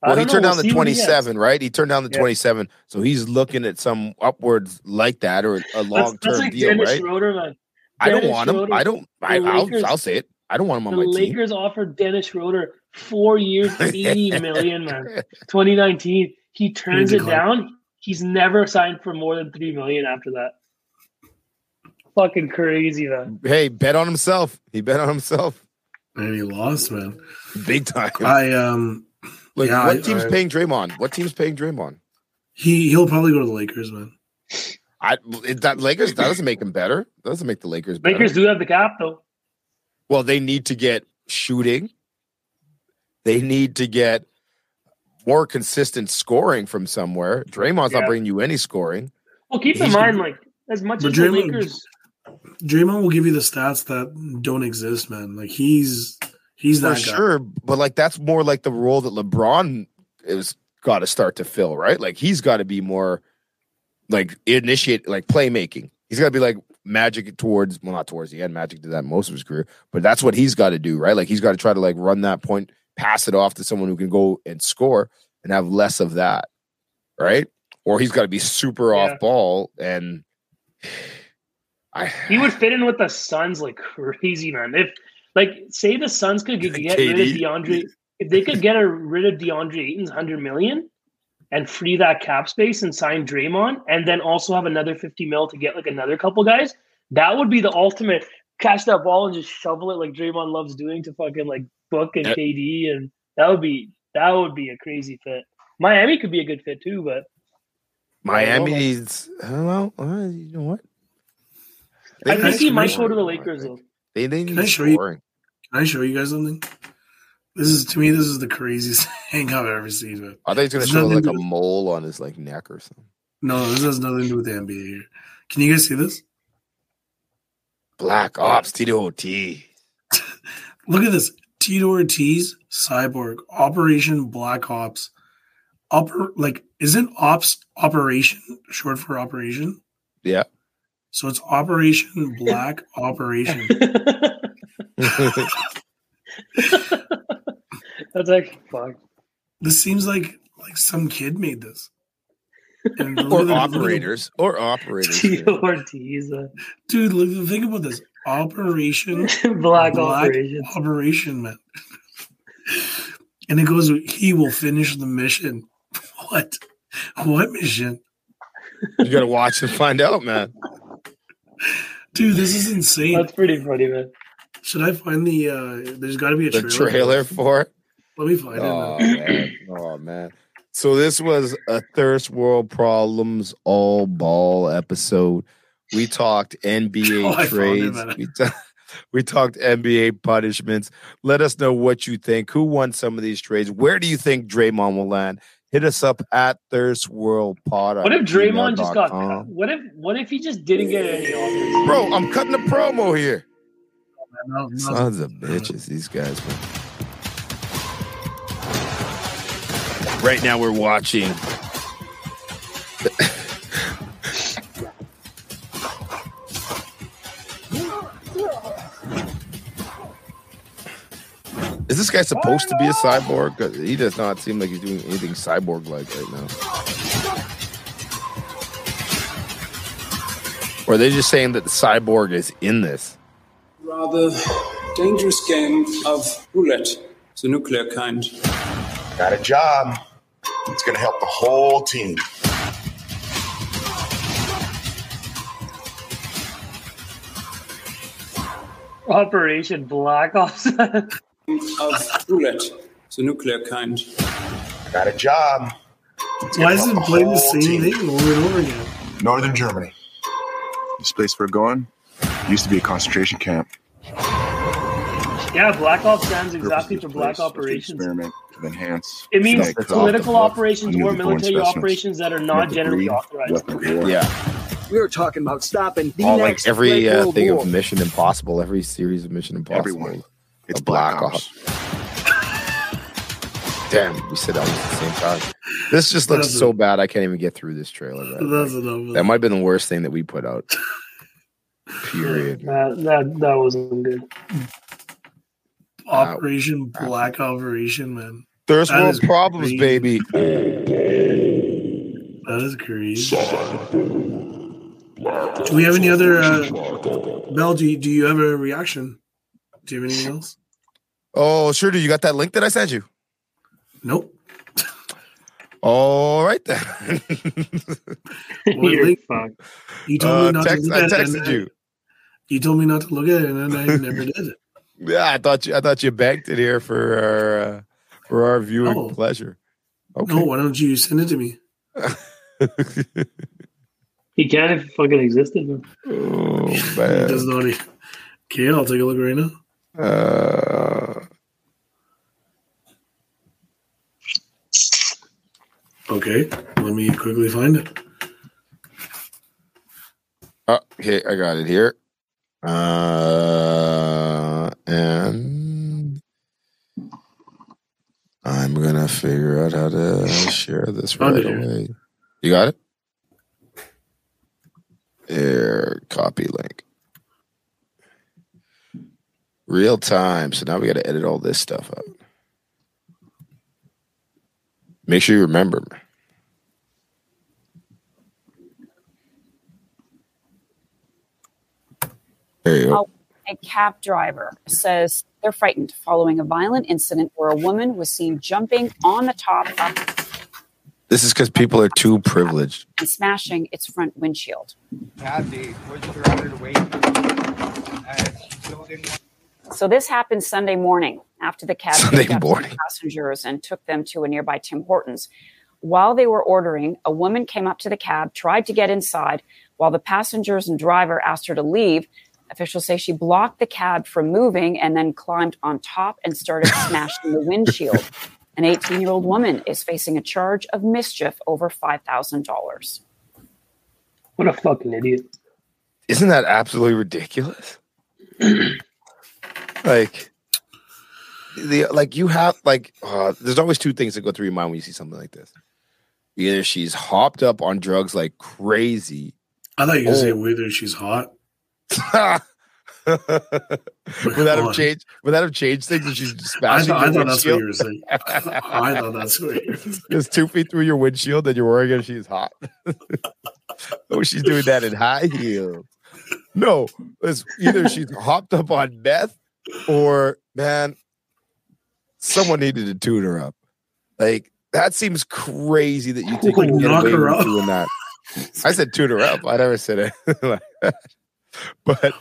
I Well, he don't know. turned We'll down the see what he gets. 27, right? He turned down the Yeah. 27. So he's looking at some upwards like that or a long-term like deal, Dennis right? Schroeder, man. I don't Dennis want him. Schroeder, I don't. I, I'll, Lakers- I'll say it. I don't want him on The my team. Lakers offered Dennis Schroeder four years, eighty million, man. 2019. He turns it down. He's never signed for more than three million after that. Fucking crazy, man. Hey, bet on himself. He bet on himself And he lost, man. big time. I um Like, yeah, what I- team's I- paying Draymond? What team's paying Draymond? he he'll probably go to the Lakers, man. I it, that Lakers that doesn't make him better. That doesn't make the Lakers better. Lakers do have the cap though. Well, they need to get shooting. They need to get more consistent scoring from somewhere. Draymond's Yeah. not bringing you any scoring. Well, keep in He's- mind, like as much But as the Lakers, Draymond will give you the stats that don't exist, man. Like he's he's For that guy. sure, but like that's more like the role that LeBron is got to start to fill, right? Like he's got to be more like initiate like playmaking. He's got to be like Magic towards well, not towards the end. Magic did that most of his career, but that's what he's got to do, right? Like he's got to try to like run that point, pass it off to someone who can go and score, and have less of that, right? Or he's got to be super Yeah. off ball and. I, he would fit in with the Suns like crazy, man. If like say the Suns could get, get rid of DeAndre, if they could get a, rid of DeAndre Ayton's hundred million and free that cap space and sign Draymond, and then also have another fifty mil to get like another couple guys, that would be the ultimate. Catch that ball and just shovel it like Draymond loves doing to fucking like Book and Yep. KD, and that would be that would be a crazy fit. Miami could be a good fit too, but Miami's well, uh, you know what? I think he might go to the Lakers though. They they Can I need show you- Can I show you guys something? This is to me, this is the craziest thing I've ever seen, man. I thought he was gonna There's show like a do- mole on his like neck or something. No, this has nothing to do with the NBA here. Can you guys see this? Black Ops, Tito Ortiz. Look at this. Tito Ortiz, Cyborg, Operation Black Ops. Upper like isn't ops operation short for operation? Yeah. So it's Operation Black Operation. That's like fuck. This seems like like some kid made this. And or at the- look at the- operators. Or operators. Tito Ortiz, uh, dude, look, think about this. Operation Black, Black Operations. Operation, man. And it goes, he will finish the mission. What? What mission? you gotta watch and find out, man. Dude, this is insane. That's pretty funny, man. Should I find the uh there's gotta be a The trailer. trailer for it. Let me find Oh it. man. man. Oh man. So this was a Thirst World Problems all ball episode. We talked NBA Oh, I found it, trades. We, ta- we talked NBA punishments. Let us know what you think. Who won some of these trades? Where do you think Draymond will land? Hit us up at Thirst World Pod. What if Draymond just got gmail.com. cut? What if what if he just didn't get any offers? Bro, I'm cutting the promo here. Oh, no, no. Sons of bitches, these guys, man. Right now, we're watching. Guy supposed to be a cyborg? 'Cause He does not seem like he's doing anything cyborg like right now. Or are they just saying that the cyborg is in this? rather dangerous game of roulette, It's a nuclear kind. Got a job. It's going to help the whole team. Operation Black Ops. Of roulette, the nuclear kind. Got a job. It's Why gonna is it playing the same team. thing over and over again? Northern Germany. This place we're going used to be a concentration camp. yeah, Black Ops stands exactly for Black place was to operations. Experiment to enhance. It means political operations or military operations that are not generally authorized. weapon of war. Yeah. We were talking about stopping the All like next every uh, thing War. of Mission Impossible, every series of Mission Impossible. Everyone. It's A Black Black, Ops. Ops. Damn, we said almost at the same time. This just looks That's so a- bad. I can't even get through this trailer. man. That's enough. That might have been the worst thing that we put out. Period. That, that that wasn't good. Operation Black Operation, man. There's That more problems, crazy. baby. That is crazy. Do we have any other uh Bell, do you, do you have a reaction? Do you have anything else? Oh, sure. Do you got that link that I sent you? Nope. All right then. You're link? fucked. You told Uh, me not text, to I look at it. texted and you. You told me not to look at it, and I never did it. Yeah, I thought you. I thought you banked it here for our uh, for our viewing Oh. pleasure. Okay. No, why don't you send it to me? He can't if it fucking existed. Man. oh It man. does not. e- Okay, I'll take a look right now. Uh, Okay, let me quickly find it. oh, okay, I got it here. Uh, and I'm gonna figure out how to share this right away. You got it? Here, copy link. Real time. So now we got to edit all this stuff out. Make sure you remember. There you go. Oh, a cab driver says they're frightened following a violent incident where a woman was seen jumping on the top of This is because people are too privileged. and smashing its front windshield. So this happened Sunday morning after the cab Sunday picked up morning. some passengers and took them to a nearby Tim Hortons. While they were ordering, a woman came up to the cab, tried to get inside, while the passengers and driver asked her to leave. Officials say she blocked the cab from moving and then climbed on top and started smashing the windshield. An 18 year old woman is facing a charge of mischief over $5,000. What a fucking idiot. Isn't that absolutely ridiculous? like the like you have like uh, there's always two things that go through your mind when you see something like this. Either she's hopped up on drugs like crazy. I thought you were to say Oh. whether she's hot. would that have changed? Would that have changed things if she's just I smashing thought, I thought that's what you were saying. I thought that's what you were saying. It's two feet through your windshield and you're worrying if she's hot. oh, she's doing that in high heels. No, it's either she's hopped up on meth or man, someone needed to tune her up. Like that seems crazy that you think you can get Knock away her with up. doing that. I said tune her up. I never said it like that. But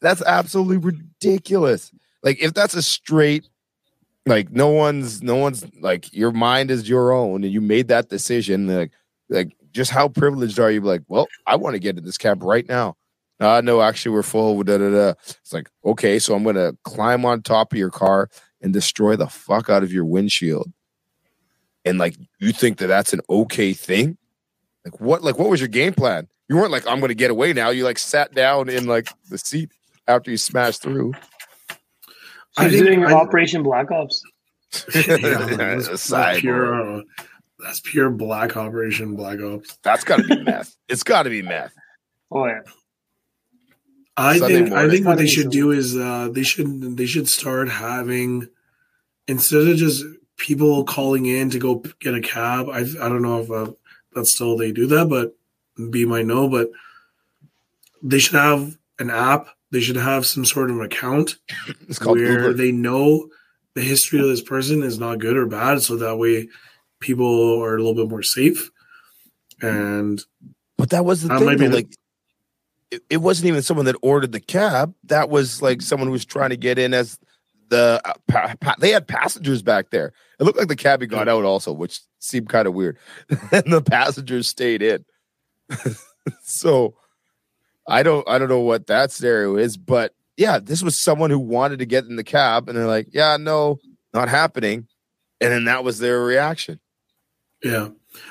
that's absolutely ridiculous. Like if that's a straight like no one's no one's like your mind is your own and you made that decision like like just how privileged are you like well i want to get in this cab right now uh no actually we're full da, da, da. it's like okay so i'm gonna climb on top of your car and destroy the fuck out of your windshield and like you think that that's an okay thing like what like what was your game plan you weren't like i'm gonna get away now you like sat down in like the seat after you smashed through I She's think- doing I- Operation Black Ops. Yeah, that's, that's pure. Uh, that's pure black operation, black ops. That's got to be meth. It's got to be meth. Oh yeah. I Sunday think I think what they should do is uh, they should they should start having instead of just people calling in to go get a cab, I I don't know if uh, that's still they do that, but B might know, but they should have an app. They should have some sort of account It's called where Uber. they know the history of this person is not good or bad, so that way people are a little bit more safe. And But that was the That thing. might be though, the- like, it, it wasn't even someone that ordered the cab. That was like someone who was trying to get in as the. Uh, pa- pa- they had passengers back there. It looked like the cabbie got out also, which seemed kind of weird. and the passengers stayed in. so, I don't. I don't know what that scenario is, but yeah, this was someone who wanted to get in the cab, and they're like, "Yeah, no, not happening," and then that was their reaction. Yeah.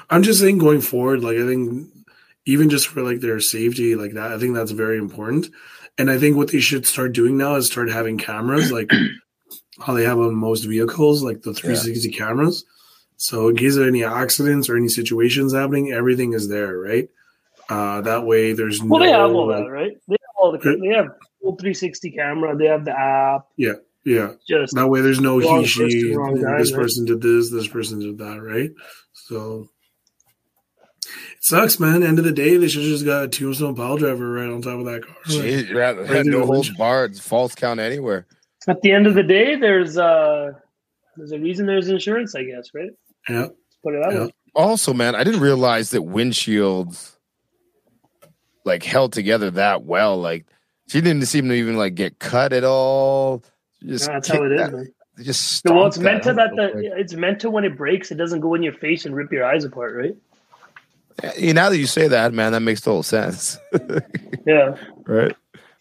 I'm just saying going forward, like I think even just for like their safety, like that, I think that's very important. And I think what they should start doing now is start having cameras like how they have on most vehicles, like the 360 cameras. So in case of any accidents or any situations happening, everything is there, right? Uh, that way there's Well, no they have all that, right? They have all the. They have full 360 camera. They have the app. Yeah, yeah. Just That way there's no he, she, guy, this right? person did this, this person did that, right? So sucks, man. End of the day, they should just got a tombstone pile driver right on top of that car. Like, Jeez, yeah, Right had no the holds barred, false count anywhere. at the end of the day, there's uh there's a reason there's insurance, I guess, right? yeah, Let's put it that Yeah. way. Also, man, I didn't realize that windshields like held together that well. Like she didn't seem to even like get cut at all. Just Yeah, that's how kicked it is, that- man. Just well, it's meant to that that the it's meant to when it breaks, it doesn't go in your face and rip your eyes apart, right? Yeah, now that you say that, man, that makes total sense. Yeah. right?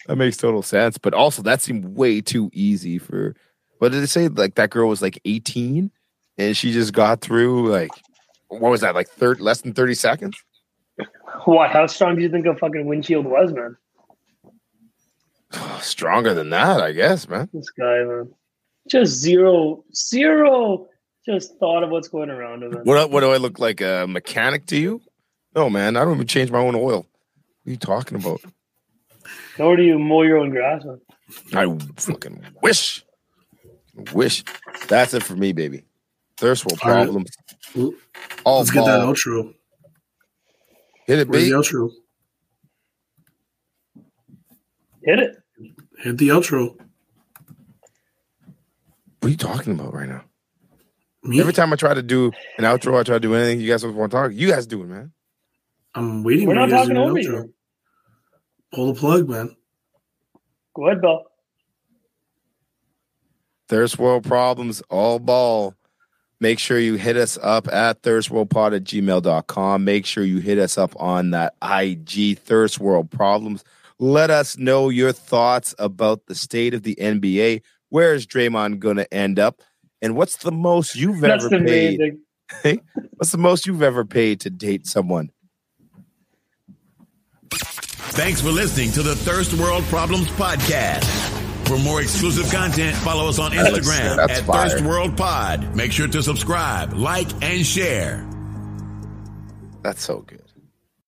That makes total sense. But also, that seemed way too easy for. What did it say? Like that girl was like 18, and she just got through like what was that? Like third, less than 30 seconds. Why? How strong do you think a fucking windshield was, man? Stronger than that, I guess, man. This guy, man. Just zero, zero. Just thought of what's going around him. What what do I look like a mechanic to you? No, man. I don't even change my own oil. What are you talking about? Nor do you mow your own grass, man. I fucking wish, wish. That's it for me, baby. Thirst world All right. problems. Well, All let's get that ball. outro. Hit it, Where's B. the outro? Hit it. Hit the outro. What are you talking about right now? Me? Every time I try to do an outro, I try to do anything. You guys want to talk? You guys do it, man. I'm waiting We're for not you talking over an you. outro. Pull the plug, man. Go ahead, Bill. Thirst World Problems, all ball. Make sure you hit us up at thirstworldpod at gmail.com. Make sure you hit us up on that IG Thirst World Problems. Let us know your thoughts about the state of the NBA. Where is Draymond going to end up? And what's the most you've That's ever the paid? thing. What's the most you've ever paid to date someone? Thanks for listening to the Thirst World Problems Podcast. For more exclusive content, follow us on Instagram that's at fire. Thirst World Pod. Make sure to subscribe, like, and share. That's so good.